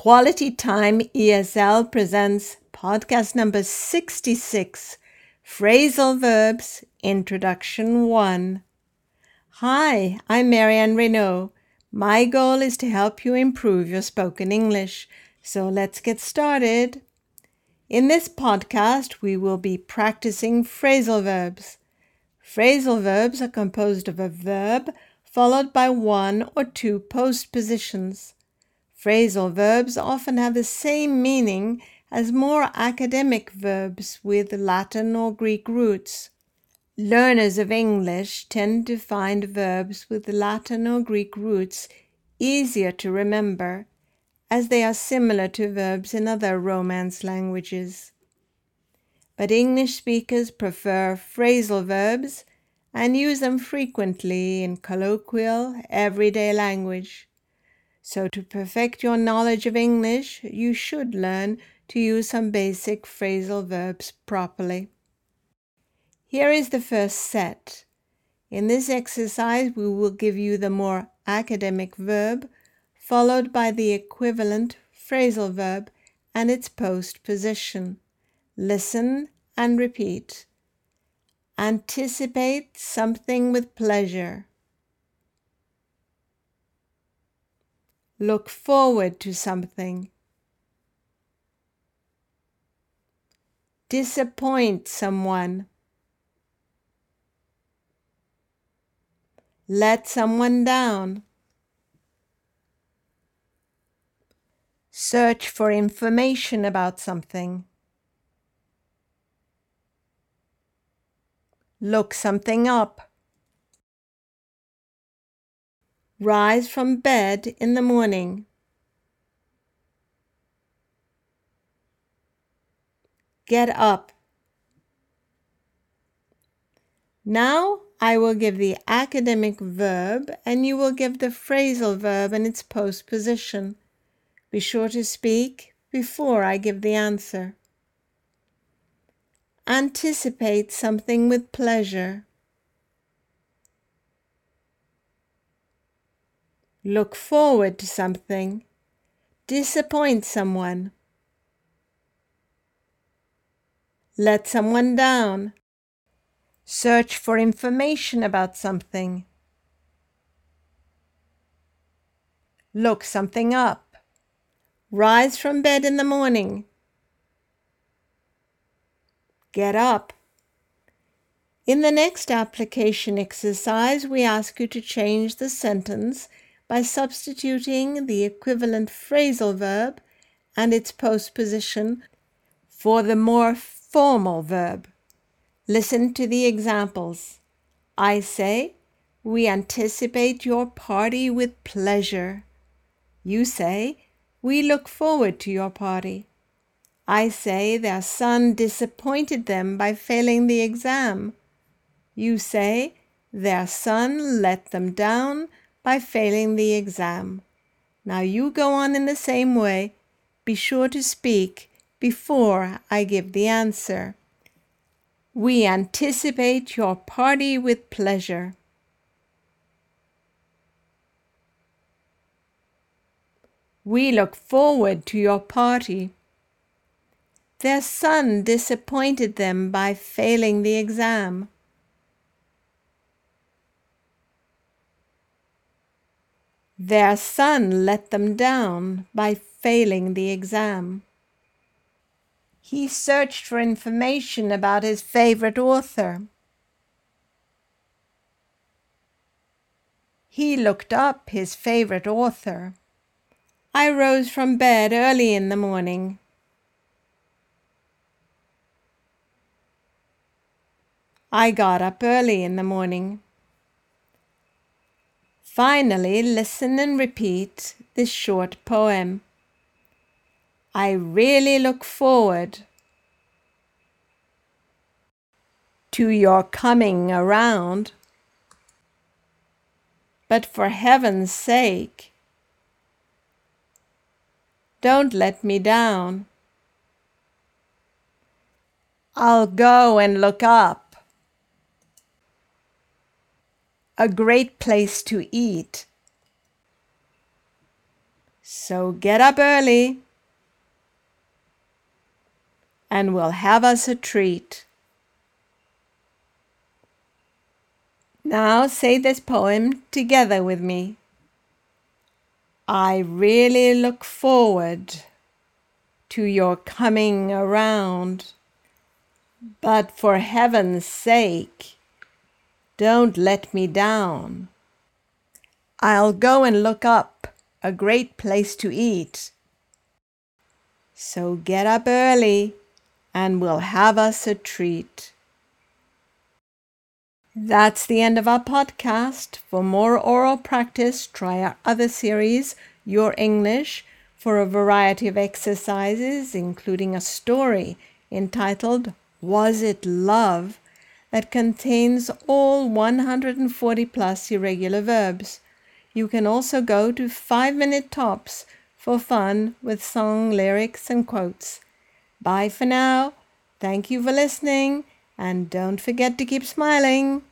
Quality Time ESL presents podcast number 66 Phrasal Verbs Introduction 1. Hi, I'm Marianne Renault. My goal is to help you improve your spoken English. So let's get started. In this podcast, we will be practicing phrasal verbs. Phrasal verbs are composed of a verb followed by one or two postpositions. Phrasal verbs often have the same meaning as more academic verbs with Latin or Greek roots. Learners of English tend to find verbs with Latin or Greek roots easier to remember as they are similar to verbs in other Romance languages. But English speakers prefer phrasal verbs and use them frequently in colloquial, everyday language. So, to perfect your knowledge of English, you should learn to use some basic phrasal verbs properly. Here is the first set. In this exercise, we will give you the more academic verb followed by the equivalent phrasal verb and its postposition. Listen and repeat. Anticipate something with pleasure. Look forward to something. Disappoint someone. Let someone down. Search for information about something. Look something up. Rise from bed in the morning. Get up. Now I will give the academic verb and you will give the phrasal verb and its postposition. Be sure to speak before I give the answer. Anticipate something with pleasure. Look forward to something. Disappoint someone. Let someone down. Search for information about something. Look something up. Rise from bed in the morning. Get up. In the next application exercise, we ask you to change the sentence by substituting the equivalent phrasal verb and its postposition for the more formal verb. Listen to the examples. I say, We anticipate your party with pleasure. You say, we look forward to your party. I say their son disappointed them by failing the exam. You say their son let them down by failing the exam. Now you go on in the same way. Be sure to speak before I give the answer. We anticipate your party with pleasure. We look forward to your party. Their son disappointed them by failing the exam. Their son let them down by failing the exam. He searched for information about his favorite author. He looked up his favorite author. I rose from bed early in the morning. I got up early in the morning. Finally, listen and repeat this short poem. I really look forward to your coming around. But for heaven's sake, don't let me down. I'll go and look up. A great place to eat. So get up early and we'll have us a treat. Now say this poem together with me. I really look forward to your coming around, but for heaven's sake, don't let me down. I'll go and look up a great place to eat. So get up early and we'll have us a treat. That's the end of our podcast. For more oral practice, try our other series, Your English, for a variety of exercises, including a story entitled Was It Love? That contains all 140 plus irregular verbs. You can also go to 5 Minute Tops for fun with song lyrics and quotes. Bye for now. Thank you for listening, and don't forget to keep smiling.